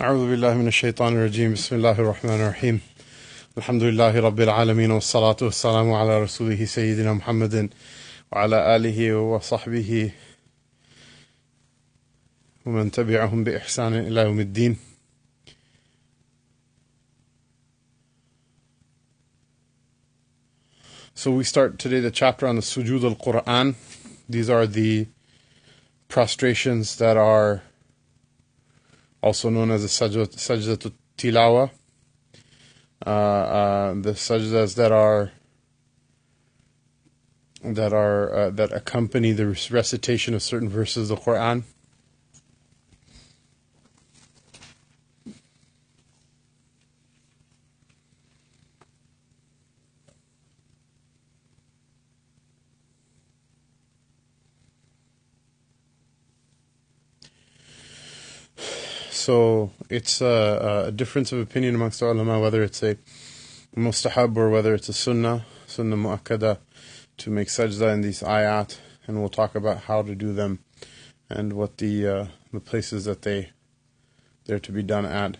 أعوذ بالله من الشيطان الرجيم بسم الله الرحمن الرحيم الحمد لله رب العالمين والصلاة والسلام على رسوله سيدنا محمد وعلى آله وصحبه ومن تبعهم بإحسان إلى يوم الدين So we start today the chapter on the Sujud al-Quran. These are the prostrations that are also known as the sajdat tilawa. Uh, uh, the sajdas that are that are uh, that accompany the recitation of certain verses of the Quran. So it's a, a difference of opinion amongst the ulama whether it's a mustahab or whether it's a sunnah, sunnah mu'akkada, to make sajda in these ayat, and we'll talk about how to do them and what the uh, the places that they they're to be done at.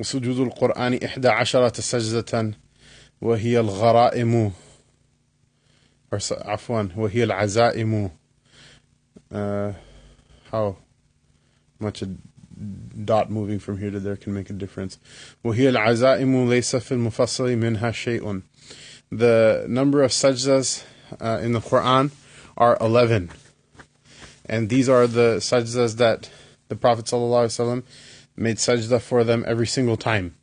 وسجود القرآن إحدى عشرة سجدة وهي الغرائم or عفوا وهي العزائم uh, how much a dot moving from here to there can make a difference. وهي العزائم ليس في المفصل منها شيء. The number of sajdas uh, in the Quran are 11. And these are the sajdas that the Prophet ﷺ made sajda for them every single time.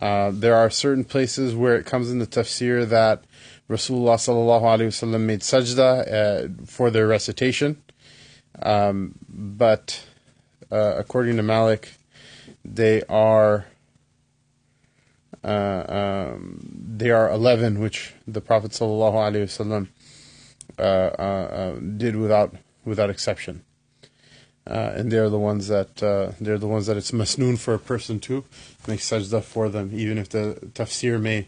Uh, there are certain places where it comes in the tafsir that Rasulullah ﷺ made sajda uh, for their recitation. Um, but uh, according to Malik, they are uh, um, they are eleven, which the Prophet sallallahu alaihi wasallam uh, uh, did without without exception, and they are the ones that they're the ones that it's masnoon for a person to make sajda for them, even if the tafsir may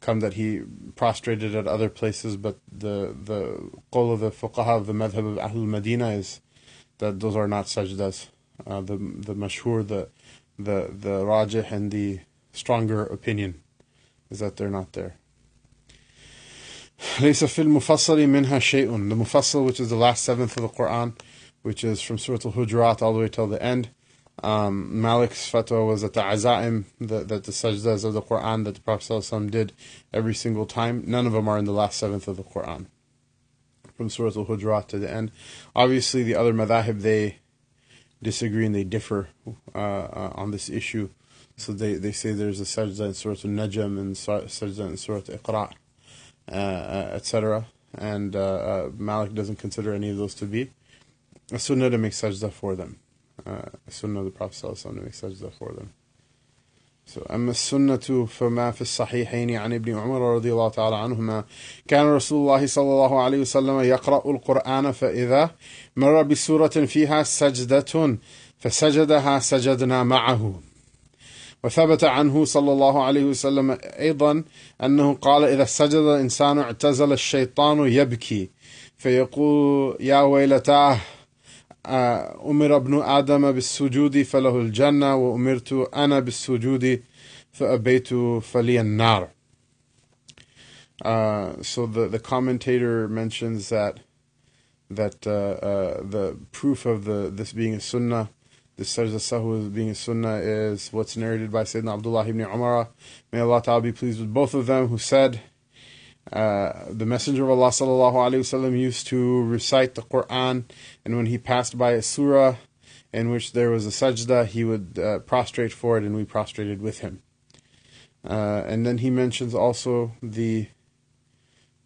come that he prostrated at other places, but the the qawl of the fuqaha of the madhab of Ahlul Medina is that those are not sajdas. Uh, the the mashhur, the the the rajih and the stronger opinion is that they're not there. ليس في المفصل منها شيء. The mufassal, which is the last seventh of the Quran, which is from Surah Al-Hujurat all the way till the end. Um, Malik's fatwa was that the azaim, the, that the sajdas of the Quran that the Prophet ﷺ did every single time, none of them are in the last seventh of the Quran. From Surah Al-Hujurat to the end. Obviously, the other madhahib, they disagree and they differ uh, uh, on this issue. So they, they say there's a sajda in Surah Al-Najm and sajda in Surah Iqra, uh, uh etc. And uh, uh, Malik doesn't consider any of those to be a sunnah to make sajda for them. a sunnah of the Prophet to make sajda for them. أما السنة فما في الصحيحين عن ابن عمر رضي الله تعالى عنهما كان رسول الله صلى الله عليه وسلم يقرأ القرآن فإذا مر بسورة فيها سجدة فسجدها سجدنا معه. وثبت عنه صلى الله عليه وسلم أيضا أنه قال إذا سجد الإنسان اعتزل الشيطان يبكي فيقول يا ويلتاه أمر ابن آدم بالسجود فله الجنة وأمرت أنا بالسجود فأبيت فلي النار uh, so the, the commentator mentions that that uh, uh, the proof of the this being a sunnah, the sajda sahwi being a sunnah is what's narrated by Sayyidina Abdullah ibn Umar. May Allah Ta'ala be pleased with both of them, who said, uh, the Messenger of Allah sallallahu alaihi wasallam used to recite the Quran, and when he passed by a surah in which there was a sajda, he would uh, prostrate for it, and we prostrated with him. Uh, and then he mentions also the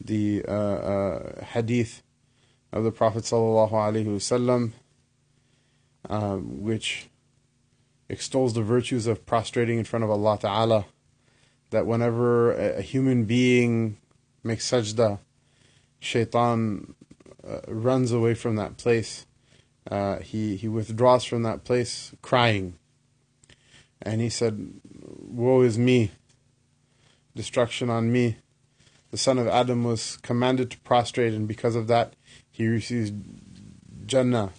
the uh, uh, hadith of the Prophet sallallahu alaihi wasallam, um, which extols the virtues of prostrating in front of Allah Taala. That whenever a human being makes sajda, shaitan uh, runs away from that place. Uh, he, he withdraws from that place crying. And he said, Woe is me, destruction on me. The son of Adam was commanded to prostrate, and because of that, he receives Jannah.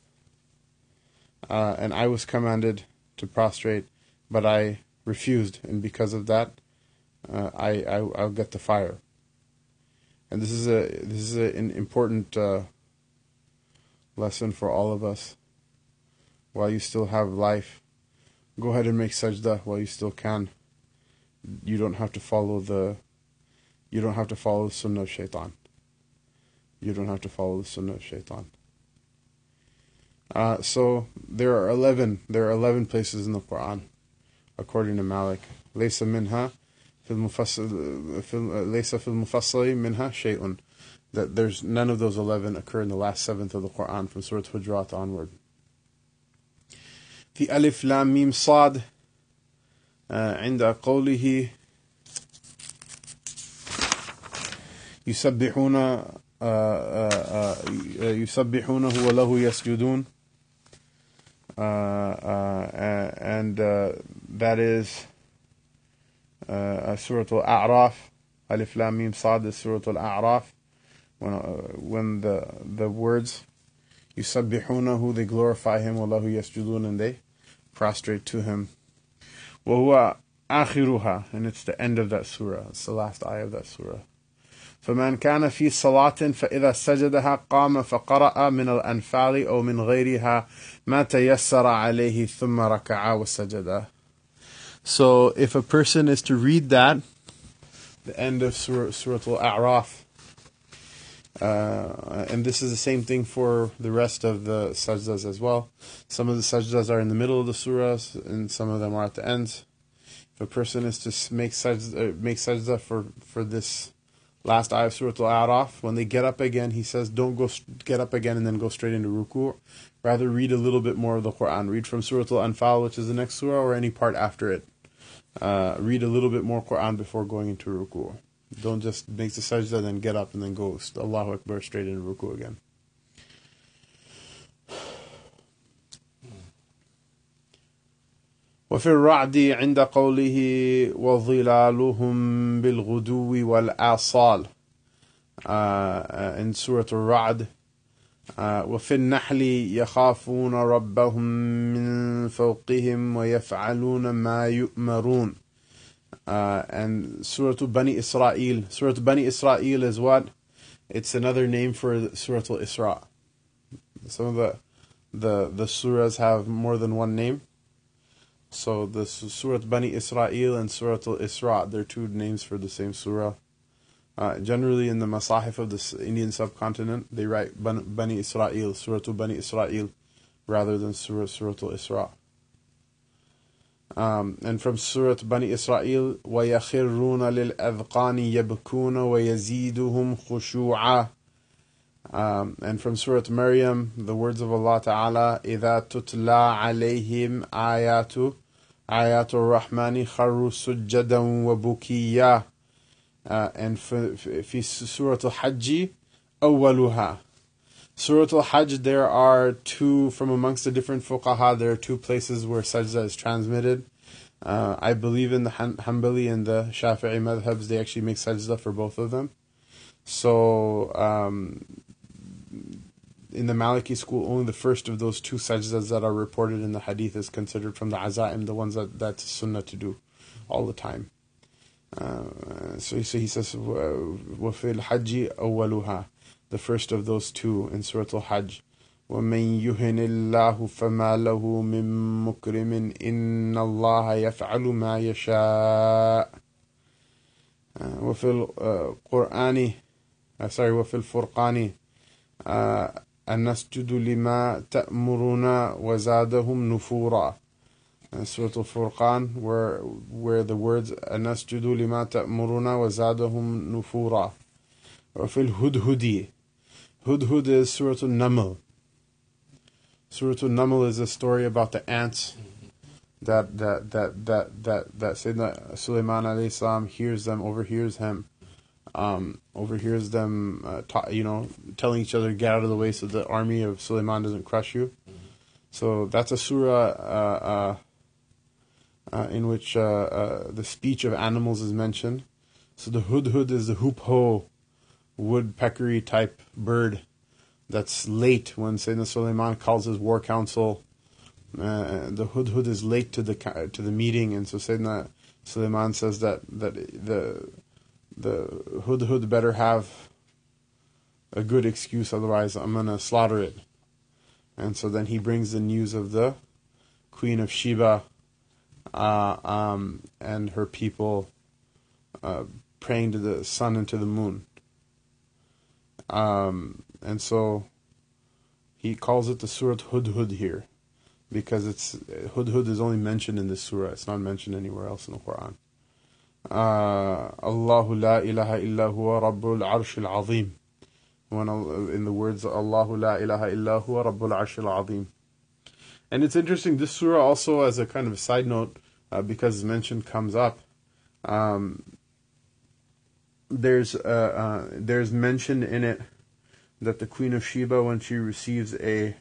Uh, and I was commanded to prostrate, but I refused, and because of that, uh, I, I I'll get the fire and this is a this is a, an important uh, lesson for all of us. While you still have life, go ahead and make sajda while you still can. You don't have to follow the, you don't have to follow the sunnah of shaitan. You don't have to follow the sunnah of shaitan. Uh, so there are eleven. There are eleven places in the Quran, according to Malik. Laysa minha في المفصل ليس في المفصل منها شيء that there's none of those 11 occur in the last seventh of the Quran from Surah Hujurat onward. في ألف لام ميم صاد عند قوله يسبحون يسبحونه وله يسجدون uh, uh, and uh, that is uh, Surah Al-A'raf Alif Lam Mim Sad is Surah Al-A'raf when, uh, when the the words يسبحونه they glorify him وله يسجدون and they prostrate to him وهو آخرها and it's the end of that surah it's the last ayah of that surah فمن كان في صلاة فإذا سجدها قام فقرأ من الأنفال أو من غيرها ما تيسر عليه ثم ركع وسجد. so if a person is to read that, the end of Surah, surah Al-A'raf, uh, and this is the same thing for the rest of the sajdas as well. Some of the sajdas are in the middle of the surahs, and some of them are at the end. If a person is to make sajda, uh, make sajda for, for this last ayah of Surah Al-A'raf, when they get up again, he says, don't go get up again and then go straight into ruku. Rather, read a little bit more of the Quran. Read from Surah Al-Anfal, which is the next surah, or any part after it Uh, read a little bit more Quran before going into ruku. Don't just make the sajda, then get up and then go Allahu Akbar straight into ruku again. وفي الرعد عند قوله وظلالهم بالغدو والآصال uh, in Surah Al-Ra'd uh, وفي النحل يخافون ربهم من فوقهم ويفعلون ما يؤمرون uh, and Surah Bani Israel Surah Bani Israel is what? It's another name for Surah Al-Isra some of the the the surahs have more than one name so the Surah Bani Israel and Surah Al-Isra, they're two names for the same surah. Uh, generally in the Masahif of the Indian subcontinent, they write Bani Israel, Surah Bani Israel, rather than Surah, Surah Al-Isra. Um, and from Surah Bani Israel, وَيَخِرُّونَ لِلْأَذْقَانِ يَبْكُونَ وَيَزِيدُهُمْ خُشُوعًا um, and from Surah Maryam, the words of Allah Ta'ala, إِذَا تُتْلَى عَلَيْهِمْ آيَاتُ آيَاتُ الرَّحْمَنِ خَرُّوا سُجَّدًا وَبُكِيًّا uh, And for, for Surah Al-Hajj, أَوَّلُهَا Surah Al-Hajj, there are two, from amongst the different fuqaha, there are two places where sajda is transmitted. Uh, I believe in the Han- Hanbali and the Shafi'i madhabs, they actually make sajda for both of them. So, um, in the Maliki school, only the first of those two sajdas that are reported in the hadith is considered from the azaim, the ones that that's sunnah to do all the time. So, he says, وَفِي الْحَجِّ أَوَّلُهَا The first of those two in Surah Al-Hajj. ومن يهن الله فما له من مكرم إن الله يفعل ما يشاء وفي القرآن sorry وفي الفرقان أن نسجد لما تأمرنا وزادهم نفورا uh, Surah Al-Furqan, where where the words "Anasjudu lima ta'muruna wa zadahum nufura," or fil hudhudi. Hudhud is Surah An-Naml. Surah An-Naml is a story about the ants that that that that that that Sayyidina Sulaiman alayhi hears them, overhears him, um, overhears them, uh, ta- you know, telling each other get out of the way so the army of Sulaiman doesn't crush you. So that's a surah. Uh, uh, uh in which uh, uh, the speech of animals is mentioned. So the hudhud is the hoopoe, woodpeckery type bird that's late when Sayyidina Suleiman calls his war council uh, the hudhud is late to the to the meeting, and so Sayyidina Suleiman says that that the the hudhud better have a good excuse, otherwise I'm gonna slaughter it. And so then he brings the news of the Queen of Sheba uh, um, and her people uh, praying to the sun and to the moon. Um, and so he calls it the Surah Hudhud here because it's Hudhud is only mentioned in this surah. It's not mentioned anywhere else in the Quran. Uh, Allahu la ilaha illa huwa rabbul arsh al-azim. When in the words Allahu la ilaha illa huwa rabbul arsh al-azim. And it's interesting, this surah also, as a kind of side note, uh, because mentioned, comes up, um, there's uh, uh, there's mention in it that the Queen of Sheba, when she receives a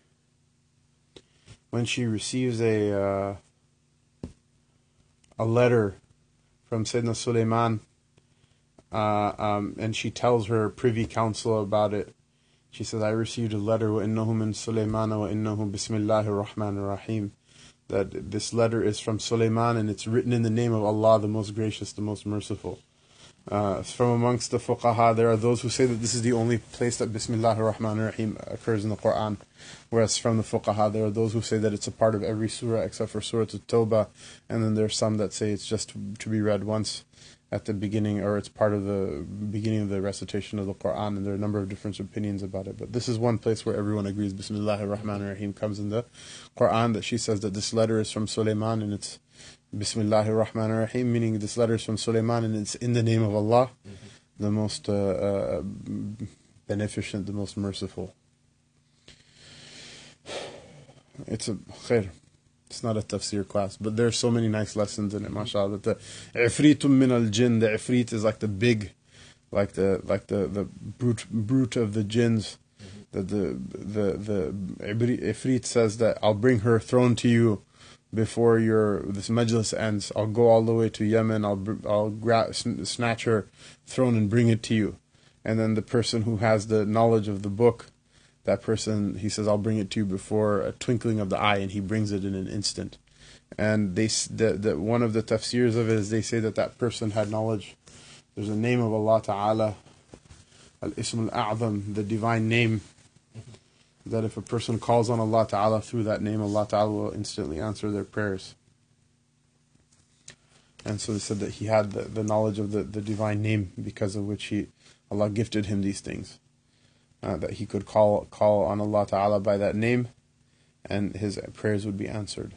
when she receives a uh, a letter from Sayyidina Suleiman, uh, um, and she tells her privy council about it. She says, "I received a letter وإنه من سليمان وإنه بسم الله الرحمن الرحيم." That this letter is from Sulaiman and it's written in the name of Allah, the Most Gracious, the Most Merciful. Uh, from amongst the fuqaha, there are those who say that this is the only place that Bismillah ar-Rahman ar-Rahim occurs in the Quran. Whereas from the fuqaha, there are those who say that it's a part of every surah except for Surah At-Tawbah. And then there are some that say it's just to, to be read once at the beginning or it's part of the beginning of the recitation of the Quran. And there are a number of different opinions about it. But this is one place where everyone agrees Bismillah ar-Rahman ar-Rahim comes in the Quran that she says that this letter is from Sulaiman and it's Bismillah ar-Rahman ar-Rahim, meaning this letter is from Sulaiman and it's in the name of Allah, mm-hmm. the most uh, uh, beneficent, the most merciful. It's a khair. It's not a tafsir class, but there's so many nice lessons in it, mashallah. That the ifritum min al jinn, the ifrit is like the big, like the like the the brute brute of the jinns. That the the the ifrit says that I'll bring her throne to you before your this majlis ends. I'll go all the way to Yemen. I'll I'll gra- snatch her throne and bring it to you. And then the person who has the knowledge of the book, that person he says I'll bring it to you before a twinkling of the eye, and he brings it in an instant. And they the, the one of the tafsirs of it is they say that that person had knowledge. There's a name of Allah Taala, Al Ism Al A'zam, the divine name that if a person calls on Allah Ta'ala through that name, Allah Ta'ala will instantly answer their prayers. And so they said that he had the, the knowledge of the, the divine name because of which he Allah gifted him these things. Uh, that he could call call on Allah Ta'ala by that name and his prayers would be answered.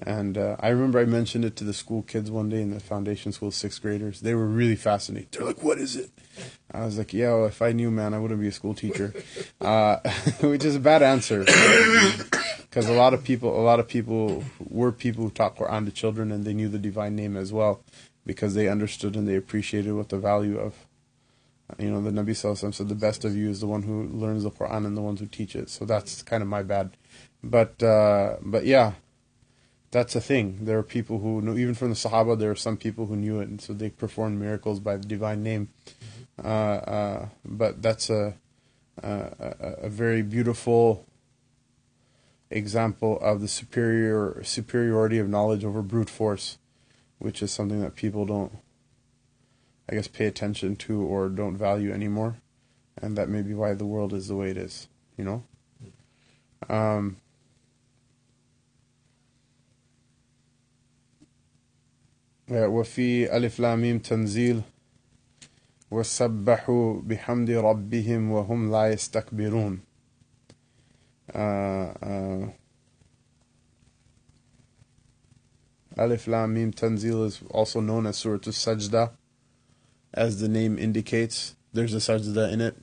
And uh, I remember I mentioned it to the school kids one day in the foundation school, sixth graders. They were really fascinated. They're like, "What is it?" I was like, "Yeah, if I knew, man, I wouldn't be a school teacher," uh, which is a bad answer because a lot of people, a lot of people were people who taught Quran to children, and they knew the divine name as well because they understood and they appreciated what the value of. You know, the Nabi Sallallahu said, "The best of you is the one who learns the Quran and the ones who teach it." So that's kind of my bad, but uh, but yeah that's a thing. There are people who know, even from the Sahaba, there are some people who knew it, and so they performed miracles by the divine name. Mm-hmm. Uh, uh, but that's a, a, a very beautiful example of the superior superiority of knowledge over brute force, which is something that people don't, I guess, pay attention to or don't value anymore, and that may be why the world is the way it is. You know. Mm-hmm. Um, وفي ألف لاميم تنزيل وسبحوا بحمد ربهم وهم لا يستكبرون uh, uh, Alif Lam Mim Tanzil is also known as Surah Sajda, as the name indicates. There's a sajda in it.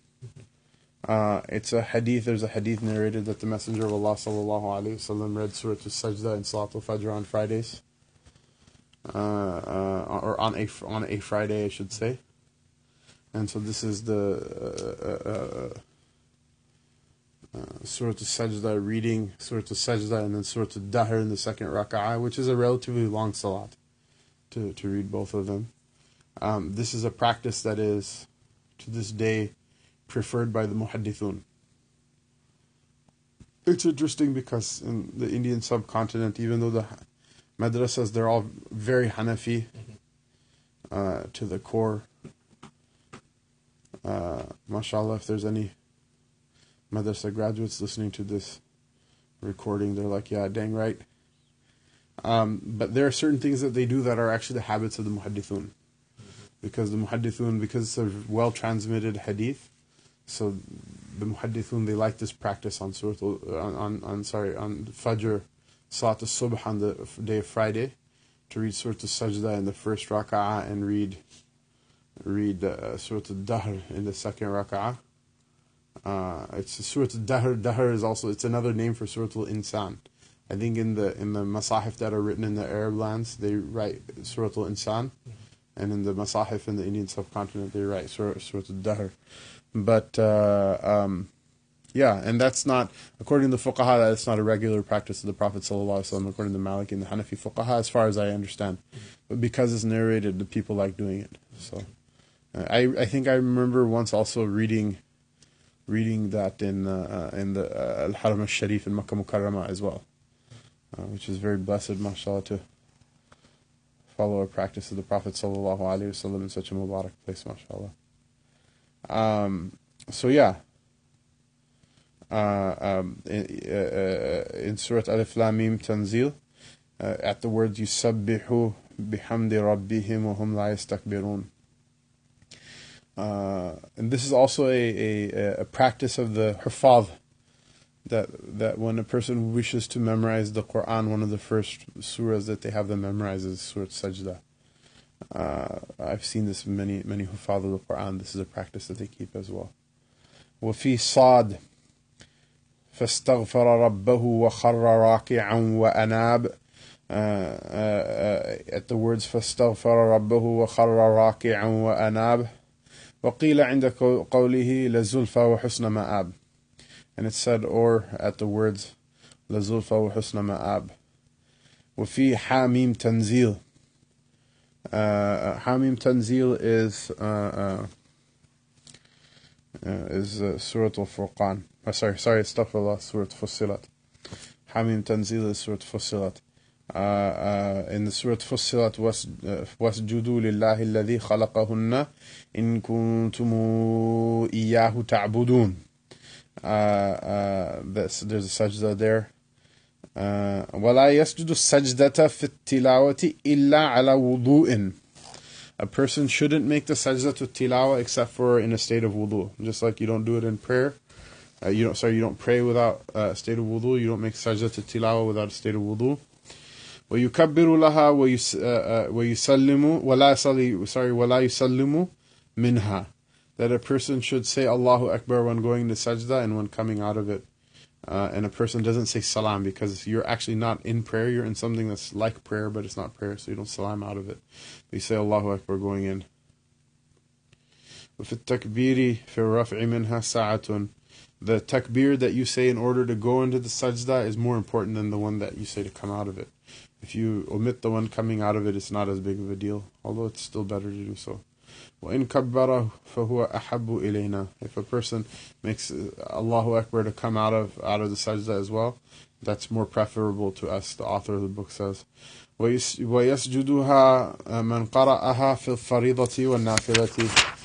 Uh, it's a hadith. There's a hadith narrated that the Messenger of Allah sallallahu alaihi wasallam read Surah Sajda in Salatul Fajr on Fridays. Uh, uh, or on a on a Friday, I should say. And so this is the uh, uh, Surah Sajda reading, Surah Sajda, and then Surah Dahr in the second rak'ah, which is a relatively long salat to, to read both of them. Um, this is a practice that is, to this day, preferred by the muhaddithun. it's interesting because in the Indian subcontinent, even though the madrasas they're all very Hanafi uh, to the core. Uh, mashallah, if there's any madrasa graduates listening to this recording, they're like, yeah, dang right. Um, but there are certain things that they do that are actually the habits of the muhaddithun. Because the muhaddithun, because it's a well transmitted hadith, so the muhaddithun, they like this practice on Surah, on, on, on sorry, on Fajr, Salat al-Subh on the day of Friday, to read Surah al-Sajda in the first rak'ah and read read uh, Surah al-Dahr in the second rak'ah. Uh, it's Surah al-Dahr. Dahr is also, it's another name for Surah al-Insan. I think in the in the masahif that are written in the Arab lands, they write Surah al-Insan. And in the masahif in the Indian subcontinent, they write Surah, surah al-Dahr. But, uh, um, yeah, and that's not, according to the fuqaha, that's not a regular practice of the Prophet according to Malik and the Hanafi fuqaha, as far as I understand. But because it's narrated, the people like doing it. So, uh, I I think I remember once also reading reading that in uh, uh in the uh, Al Haram al Sharif in Makkah Mukarramah as well, which is very blessed, mashallah, follow a practice of the Prophet sallallahu alaihi wasallam in such a mubarak place, mashallah. Um, so yeah, uh, um, in, uh, uh, in Surah Alif Lam Mim Tanzil, uh, at the word "Yusabbihu bihamdi rabbihim wa hum la yastakbirun." Uh, and this is also a, a, a practice of the hufadh, that that when a person wishes to memorize the Quran, one of the first surahs that they have them memorize is Surah Sajda. Uh, I've seen this many many who follow the Quran. This is a practice that they keep as well. وفي صاد فاستغفر ربه وخر راكعا وأناب uh, uh, at the words فاستغفر ربه وخر راكعا وأناب وقيل عند قوله لزلفى وحسن مآب and it said or at the words لزلفى وحسن مآب وفي حاميم تنزيل uh, Hamim Tanzil is uh, uh, uh is uh, Surah Al-Furqan. Oh, sorry, sorry, astaghfirullah, Surah Fussilat. Hamim Tanzil is Surah Fussilat. Uh, uh, in the Surah Fussilat was wasjudu lillahi alladhi khalaqahunna in kuntum iyyahu ta'budun. Uh, uh, there's, there's a sajda there. ولا يسجد السجدة في التلاوة إلا على وضوء a person shouldn't make the sajda to tilawa except for in a state of wudu. Just like you don't do it in prayer. Uh, you don't sorry, you don't pray without a state of wudu. You don't make sajda to tilawa without a state of wudu. ويكبر لها ويسلم ولا يصلي sorry ولا يسلم منها that a person should say Allahu Akbar when going to sajda and when coming out of it uh, and a person doesn't say salam because you're actually not in prayer, you're in something that's like prayer, but it's not prayer, so you don't salam out of it. But you say Allahu Akbar going in. وفي التكبير في الرفع منها ساعة The takbir that you say in order to go into the sajda is more important than the one that you say to come out of it. If you omit the one coming out of it, it's not as big of a deal, although it's still better to do so. وَإِن كَبَّرَ فَهُوَ أَحَبُّ إِلَيْنَا If a person makes Allahu Akbar to come out of out of the sajda as well, that's more preferable to us, the author of the book says. وَيَسْجُدُهَا مَنْ قَرَأَهَا فِي الْفَرِيضَةِ وَالنَّافِلَةِ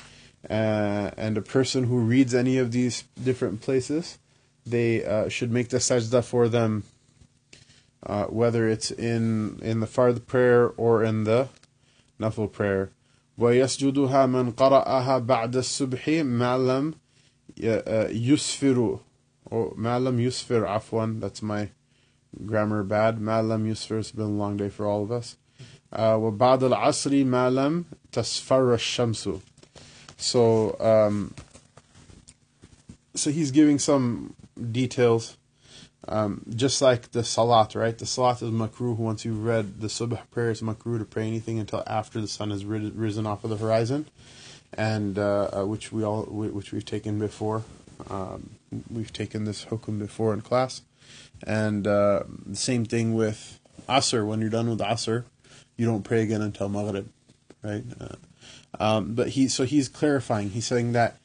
uh, and a person who reads any of these different places, they uh, should make the sajda for them, uh, whether it's in in the fard prayer or in the nafil prayer. ويسجدها من قرأها بعد الصبح ما لم يسفر or ما لم يسفر عفوا that's my grammar bad ما لم يسفر it's been a long day for all of us uh, وبعد العصر ما لم تصفر الشمس so um, so he's giving some details um, just like the salat, right? The salat is makruh. Once you've read the subh prayer, it's makruh to pray anything until after the sun has risen off of the horizon, and uh, uh, which we all which we've taken before. Um, we've taken this hukum before in class, and uh, the same thing with asr. When you're done with asr, you don't pray again until maghrib, right? Uh, um, but he so he's clarifying. He's saying that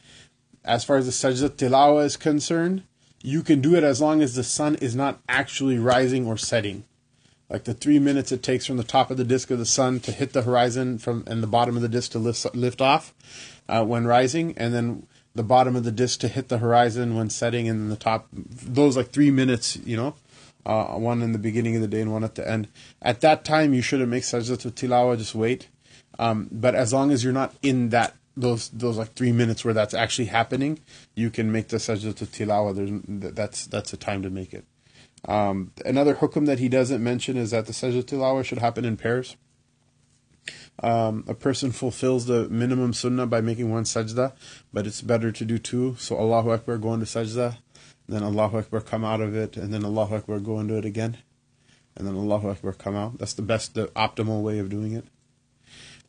as far as the sajda tilawa is concerned you can do it as long as the sun is not actually rising or setting. Like the three minutes it takes from the top of the disk of the sun to hit the horizon from and the bottom of the disk to lift lift off uh, when rising, and then the bottom of the disk to hit the horizon when setting, and then the top. Those like three minutes, you know, uh, one in the beginning of the day and one at the end. At that time, you shouldn't make sajda to tilawa. Just wait. Um, but as long as you're not in that those those like three minutes where that's actually happening, you can make the sajda to tilawa. There's that's that's the time to make it. Um, another hukum that he doesn't mention is that the sajda tilawa should happen in pairs. Um, a person fulfills the minimum sunnah by making one sajda, but it's better to do two. So Allahu Akbar, go into sajda, then Allahu Akbar, come out of it, and then Allahu Akbar, go into it again, and then Allahu Akbar, come out. That's the best, the optimal way of doing it.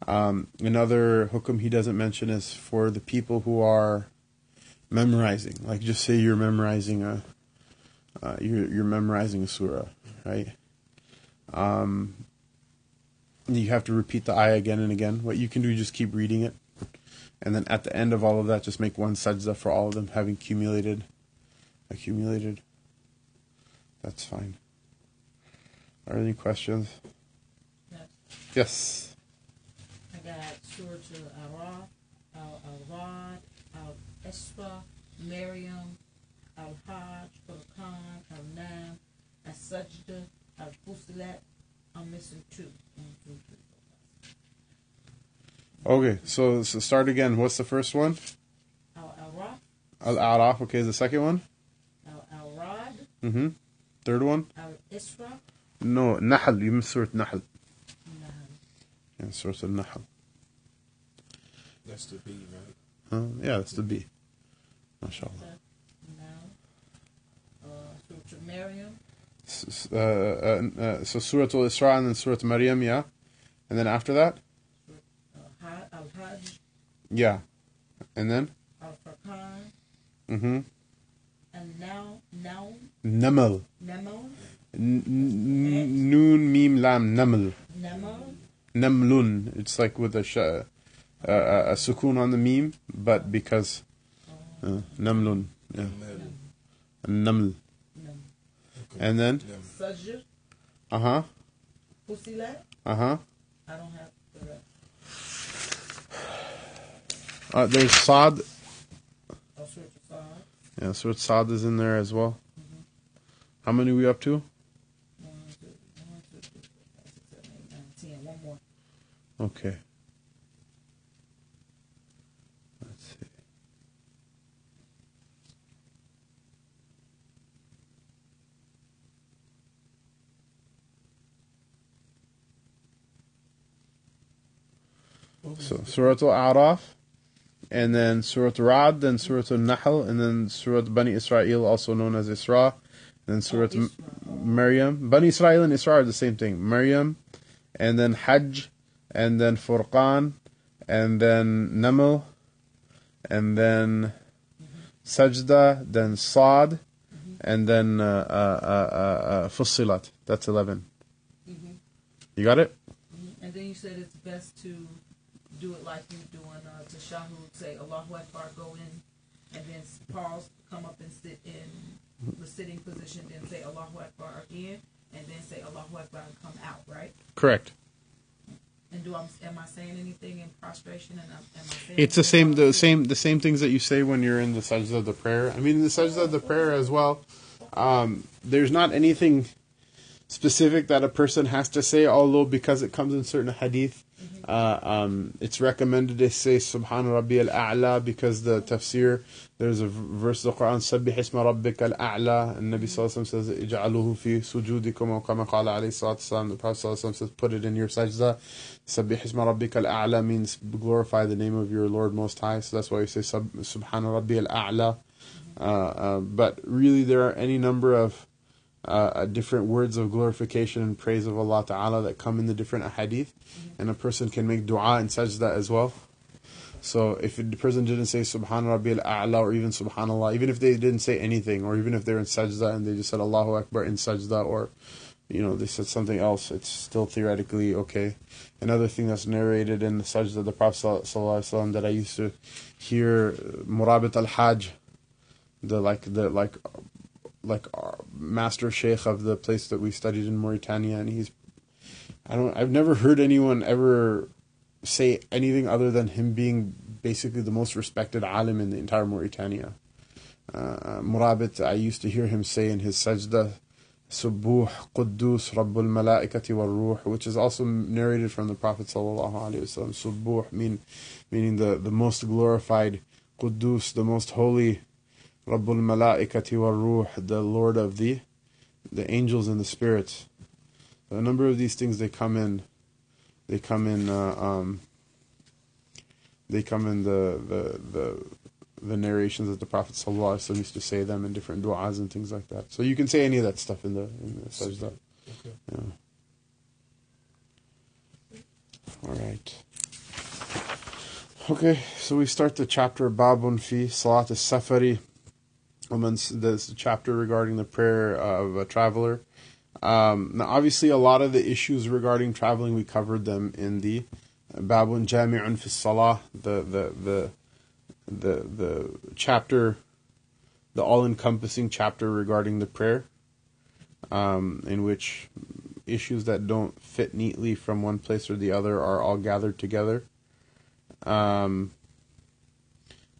Um, another hukum he doesn't mention is for the people who are memorizing. Like, just say you're memorizing a, uh, you're you're memorizing a surah, right? Um, you have to repeat the ayah again and again. What you can do, just keep reading it, and then at the end of all of that, just make one sajda for all of them, having accumulated, accumulated. That's fine. Are there any questions? Yes. Yes. I got Surah Al-Araf, Al-Rad, Al-Isra, Al-Hajj, Al-Khan, Al-Nam, Al-Sajda, Al-Fusilat. I'm missing two. Okay, so, so start again. What's the first one? Al-Araf, Al-A'raf. Okay, the second one? Al-Rad, Mm-hmm. Third one? Al-Isra, No, Nahl. You missed Nahl. Nahl. Yeah, Surah Al-Nahl. That's the bee, right? Huh? Yeah, that's the bee. MashaAllah. Now, uh, Surah Maryam, S- s- uh, uh, uh, so Surah Al-Isra and then Surah Maryam, yeah? And then after that? uh, Al-Hajj, Yeah. And then? Al-Furqan, Mm-hmm. and now, now, Namal. Nemo, N- n- Noon, Mim, Lam, Namal. Nemo, Namlun. It's like with a, sh- uh, a, a sukoon on the meme, but because uh, Namlun. Yeah. Middle. Naml. Nemo, And then? Them. Sajr, Uh huh. Fusilat. Uh huh. I don't have the rest. Uh, there's Saad. Oh, Surah Al-Fatiha. Yeah, Surah Saad is in there as well. How many are we up to? One, two, one, two, three, four, five, six, seven, eight, nine, ten. One more. Okay. So Surah Al-A'raf, and then Surah Ra'd, then Surah Al-Nahl, and then Surah Bani Israel, also known as Isra, and then Surah Oh, Maryam. Bani Israel and Isra are the same thing. Maryam, and then Hajj, and then Furqan, and then Naml, and then Sajda, then Sad, and then uh, uh, uh, uh, uh, Fussilat. That's 11. Mm-hmm. You got it? And then you said it's best to do it like you doing uh, tashahhud, say Allahu Akbar, go in, and then pause, come up and sit in the sitting position, then say Allahu Akbar again, and then say Allahu Akbar and come out, right? Correct. And do I, am I saying anything in prostration? And am, am I saying It's the same, the same, the same things that you say when you're in the sajda of the prayer. I mean, in the sajda of the prayer as well. Um, there's not anything specific that a person has to say, although because it comes in certain hadith, uh, um, it's recommended they say Subhan Rabbi al A'la because the tafsir, there's a verse of the Quran, Sabbih isma rabbika al A'la, and Nabi Sallallahu says, Ij'aluhu fi. The Prophet says, put it in your sajda. Sabbih isma rabbika al A'la means glorify the name of your Lord Most High, so that's why you say Sub- Subhan Rabbi al A'la. Uh, uh, but really, there are any number of uh, different words of glorification and praise of Allah Ta'ala that come in the different hadith, and a person can make dua and sajda as well. So if the person didn't say Subhan Rabbil A'la or even Subhanallah, even if they didn't say anything, or even if they're in sajda and they just said Allahu Akbar in sajda, or you know they said something else, it's still theoretically okay. Another thing that's narrated in the sajda of the Prophet Sallallahu Alaihi Wasallam that I used to hear uh, Murabit al Hajj, the like the like like our master sheikh of the place that we studied in Mauritania, and he's I don't I've never heard anyone ever say anything other than him being basically the most respected alim in the entire Mauritania. Uh, Murabit, I used to hear him say in his sajda, Subuh Quddus Rabbul Malaikati wal Ruh, which is also narrated from the Prophet sallallahu alaihi wasallam. Subuh mean, meaning the, the most glorified, Quddus, the most holy, Rabbul Malaikati wal Ruh, the Lord of the the angels and the spirits. A number of these things they come in, they come in, uh, um, they come in the the the the narrations that the Prophet ﷺ used to say them in different du'as and things like that. So you can say any of that stuff in the in the sajda. Okay. Yeah. All right. Okay, so we start the chapter Babun fi Salat al-Safari. Amongst this chapter regarding the prayer of a traveler. Um, now, obviously, a lot of the issues regarding traveling we covered them in the Babun Jami'un fi Salah, the the the the the chapter, the all-encompassing chapter regarding the prayer, um, in which issues that don't fit neatly from one place or the other are all gathered together. Um,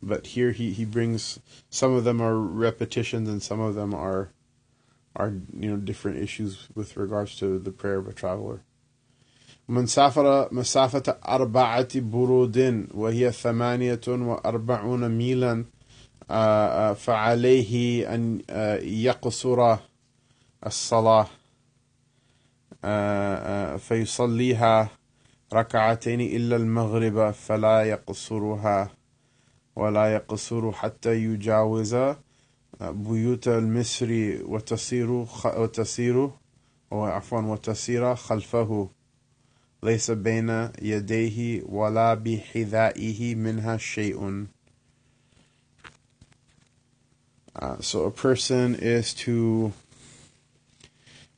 but here he, he brings some of them are repetitions and some of them are are you know different issues with regards to the prayer of a traveler. من سافر مسافة أربعة برود وهي ثمانية وأربعون ميلا آه، آه، فعليه أن آه، يقصر الصلاة آه، آه، فيصليها ركعتين إلا المغرب فلا يقصرها ولا يقصر حتى يجاوز بيوت المصر وتسير وتسير عفوا وتسير خلفه. ليس بين يديه ولا بحذائه منها شيء. Uh, so a person is to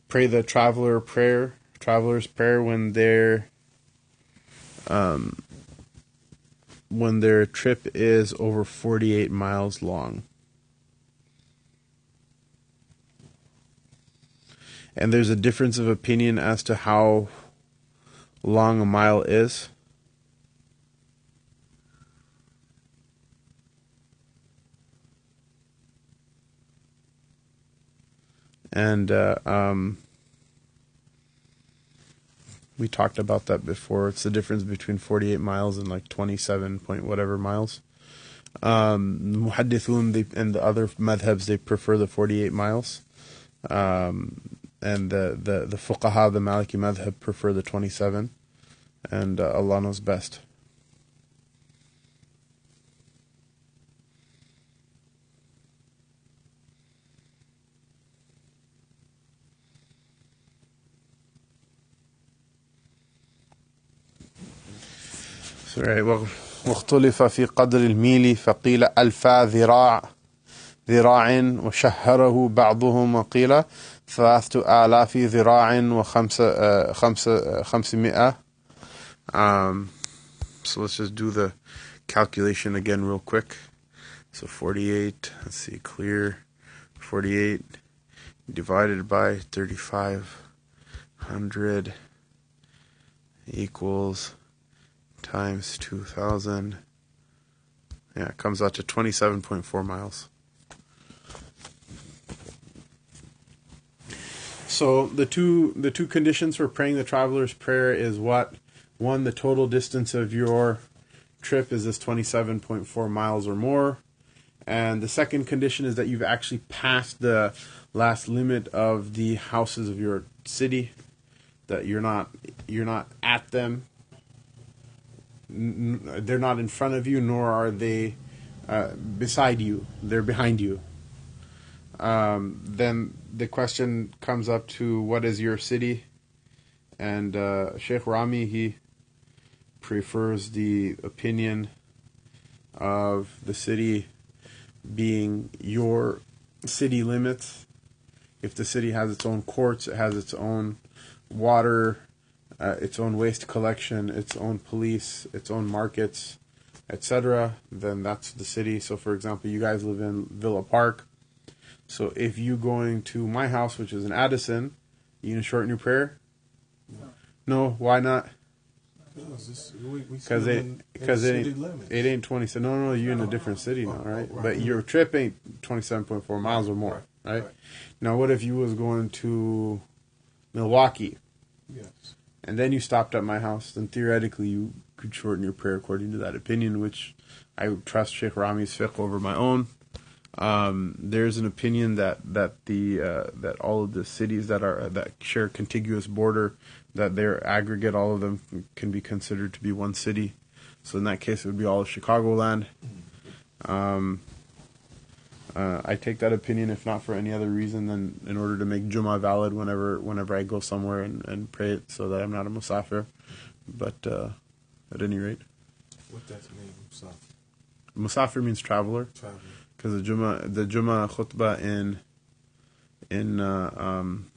pray the traveler prayer, traveler's prayer when their um, when their trip is over 48 miles long. And there's a difference of opinion as to how long a mile is. And uh, um, we talked about that before. It's the difference between 48 miles and like 27 point whatever miles. Um, they, and the other madhabs, they prefer the 48 miles. Um, and the, the, the fuqaha, the Maliki madhab, prefer the 27. And uh, Allah knows best. واختلف في قدر الميل فقيل ألفا ذراع ذراع وشهره بعضهم وقيل ثلاثة آلاف ذراع وخمسة uh, خمسة خمسمائة. Um, so let's just do the calculation again real quick. So 48 let's see clear. 48 divided by 3500 equals times 2000 yeah it comes out to 27.4 miles. So the two the two conditions for praying the traveler's prayer is what? One the total distance of your trip is this 27.4 miles or more. And the second condition is that you've actually passed the last limit of the houses of your city that you're not you're not at them N- they're not in front of you nor are they uh, beside you. They're behind you. Um, then the question comes up to what is your city? And uh, Sheikh Rami he prefers the opinion of the city being your city limits. If the city has its own courts it has its own water uh, its own waste collection its own police its own markets etc then that's the city so for example you guys live in Villa Park So if you going to my house, which is in Addison, you gonna shorten your prayer? No, why not? Because we, we Because it, because it, ain't- limits. it ain't twenty seven. No, no, you're in a different city now, right? But your trip ain't twenty seven point four miles or more, right? Right. Now, what if you was going to Milwaukee Yes. And then you stopped at my house? Then theoretically, you could shorten your prayer according to that opinion, which I trust Sheikh Rami's fiqh over my own. Um, there's an opinion that that the uh, that all of the cities that are that share a contiguous border, that their aggregate, all of them can be considered to be one city. So in that case, it would be all of Chicagoland. Um, uh, I take that opinion, if not for any other reason than in order to make Jummah valid whenever whenever I go somewhere and, and pray it, so that I'm not a musafir. But uh, at any rate, What does that mean? Musaf. musafir means traveler. Traveling. because the Juma the Juma khutbah in in uh, um,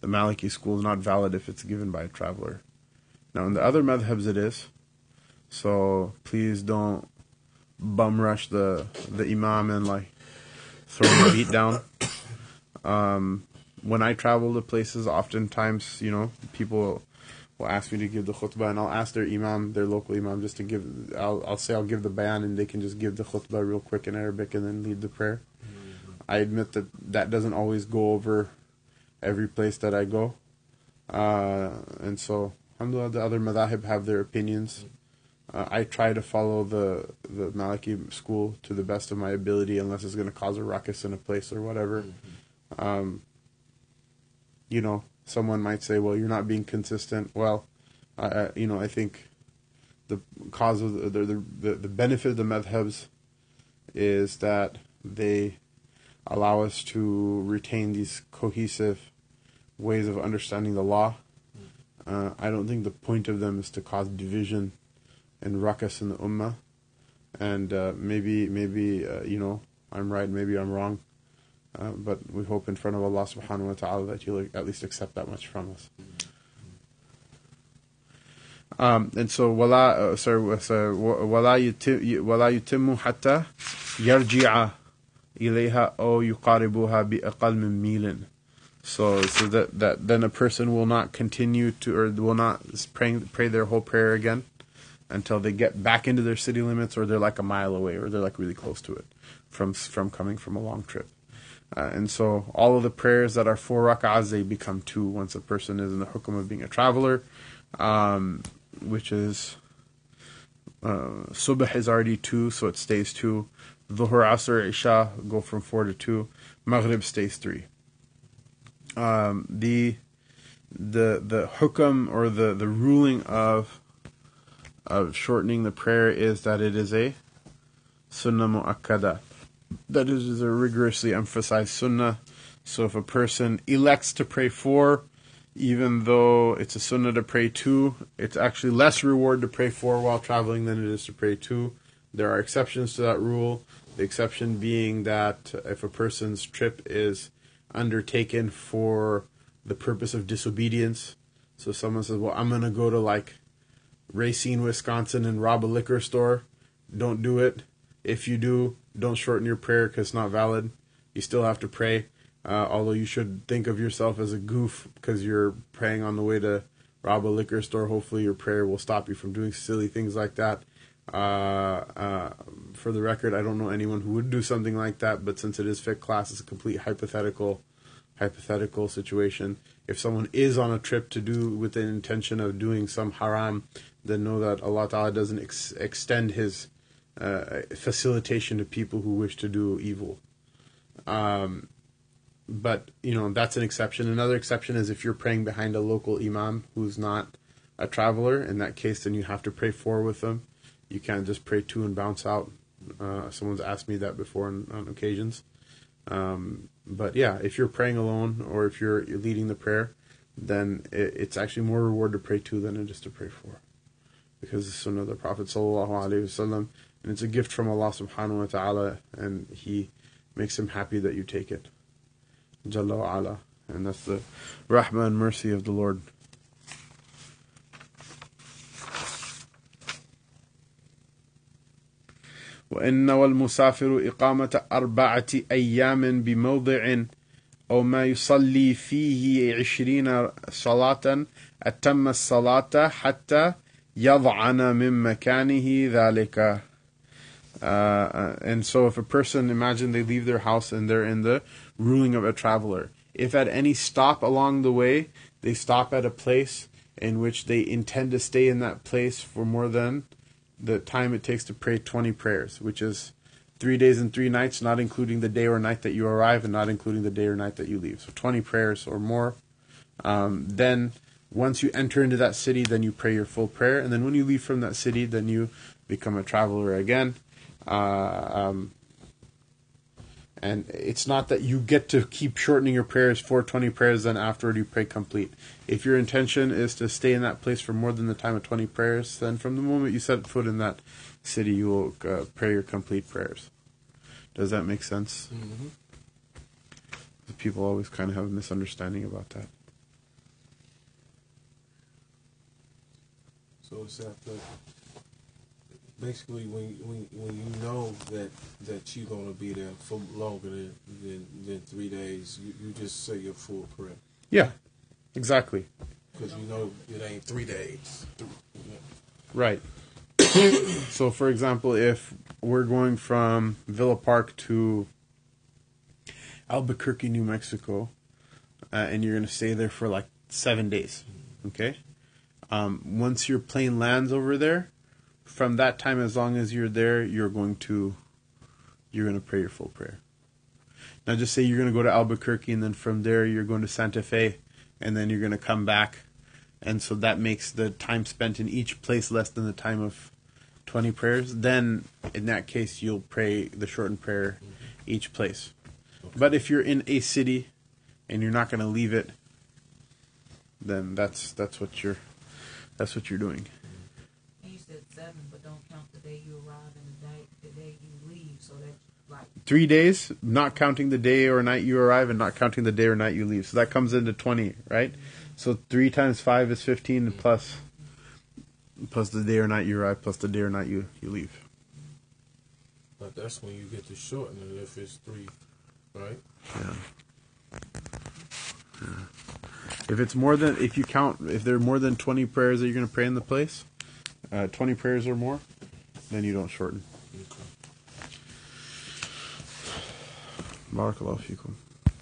the Maliki school is not valid if it's given by a traveler. Now in the other madhabs it is. So please don't bum rush the the imam and like throw a beat down. Um, when I travel to places, oftentimes you know people will ask me to give the khutbah, and I'll ask their imam, their local imam, just to give. I'll, I'll say I'll give the bayan, and they can just give the khutbah real quick in Arabic, and then lead the prayer. I admit that that doesn't always go over every place that I go, uh, and so alhamdulillah, the other madahib have their opinions. Uh, I try to follow the the Maliki school to the best of my ability, unless it's going to cause a ruckus in a place or whatever. Um, you know, someone might say, "Well, you're not being consistent." Well, you know, I think the cause of the the, the the benefit of the madhabs is that they allow us to retain these cohesive ways of understanding the law. Uh, I don't think the point of them is to cause division and ruckus in the ummah. And uh, maybe, maybe uh, you know, I'm right, maybe I'm wrong. Uh, but we hope in front of Allah subhanahu wa ta'ala that you'll at least accept that much from us. Um, and so, wala, uh, sorry, so, wa- wala yuti- wala yutimmu hatta yarji'a ilayha aw yuqaribuha bi aqal min milin. So, so that, that then a person will not continue to, or will not pray, pray their whole prayer again until they get back into their city limits, or they're like a mile away, or they're like really close to it from from coming from a long trip. Uh, and so all of the prayers that are four rak'ahs, they become two once a person is in the hukum of being a traveler, um, which is uh, is already two, so it stays two. Dhuhr, Asr, Isha go from four to two. Maghrib stays three. Um, the the the hukum or the, the ruling of of shortening the prayer is that it is a sunnah mu'akkada. That is, a rigorously emphasized sunnah. So if a person elects to pray four, even though it's a sunnah to pray two, it's actually less reward to pray four while traveling than it is to pray two. There are exceptions to that rule. The exception being that if a person's trip is undertaken for the purpose of disobedience, so someone says, "Well, I'm going to go to like Racine, Wisconsin, and rob a liquor store," don't do it. If you do, don't shorten your prayer because it's not valid. You still have to pray. Uh, although you should think of yourself as a goof because you're praying on the way to rob a liquor store. Hopefully, your prayer will stop you from doing silly things like that. Uh, uh, for the record, I don't know anyone who would do something like that, but since it is fiqh class, it's a complete hypothetical, hypothetical situation. If someone is on a trip to do with the intention of doing some haram, then know that Allah Ta'ala doesn't ex- extend His uh, facilitation to people who wish to do evil. Um, but you know that's an exception. Another exception is if you're praying behind a local imam who's not a traveler. In that case, then you have to pray four with them. You can't just pray two and bounce out. Uh, someone's asked me that before on, on occasions. Um, but yeah, if you're praying alone or if you're, you're leading the prayer, then it, it's actually more reward to pray two than it is to pray four, because it's sunnah of the Prophet sallallahu alaihi wasallam, and it's a gift from Allah subhanahu wa taala, and He makes Him happy that you take it. Jalla wa ala. And that's the rahmah and mercy of the Lord. وإن والمسافر إقامة أربعة أيام بموضع أو ما يصلي فيه عشرين صلاة أتم الصلاة حتى يضعن من مكانه ذلك uh, and so if a person imagine they leave their house and they're in the ruling of a traveler if at any stop along the way they stop at a place in which they intend to stay in that place for more than the time it takes to pray 20 prayers which is three days and three nights not including the day or night that you arrive and not including the day or night that you leave so 20 prayers or more um, then once you enter into that city then you pray your full prayer and then when you leave from that city then you become a traveler again uh, um, and it's not that you get to keep shortening your prayers for 20 prayers, then afterward you pray complete. If your intention is to stay in that place for more than the time of 20 prayers, then from the moment you set foot in that city, you will uh, pray your complete prayers. Does that make sense? Mm-hmm. People always kind of have a misunderstanding about that. So it's after basically when when when you know that that you're gonna be there for longer than than, than three days, you, you just say your full prayer Yeah, exactly. because you know it ain't three days. Right. so, for example, if we're going from Villa Park to Albuquerque, New Mexico, uh, and you're going to stay there for like seven days, okay? Um, once your plane lands over there, from that time, as long as you're there, you're going to you're going to pray your full prayer. Now, just say you're going to go to Albuquerque, and then from there you're going to Santa Fe, and then you're going to come back, and so that makes the time spent in each place less than the time of 20 prayers. Then, in that case, you'll pray the shortened prayer each place. But if you're in a city and you're not going to leave it, then that's that's what you're that's what you're doing. You said seven, but don't count the day you arrive and the day the day you leave. So that's like Three days, not counting the day or night you arrive, and not counting the day or night you leave. So that comes into 20, right? So three times five is 15, and plus plus the day or night you arrive, plus the day or night you, you leave. But that's when you get to shorten it if it's three, right? If it's more than, if you count, if there are more than 20 prayers that you're going to pray in the place, uh, 20 prayers or more, then you don't shorten. Barakallahu.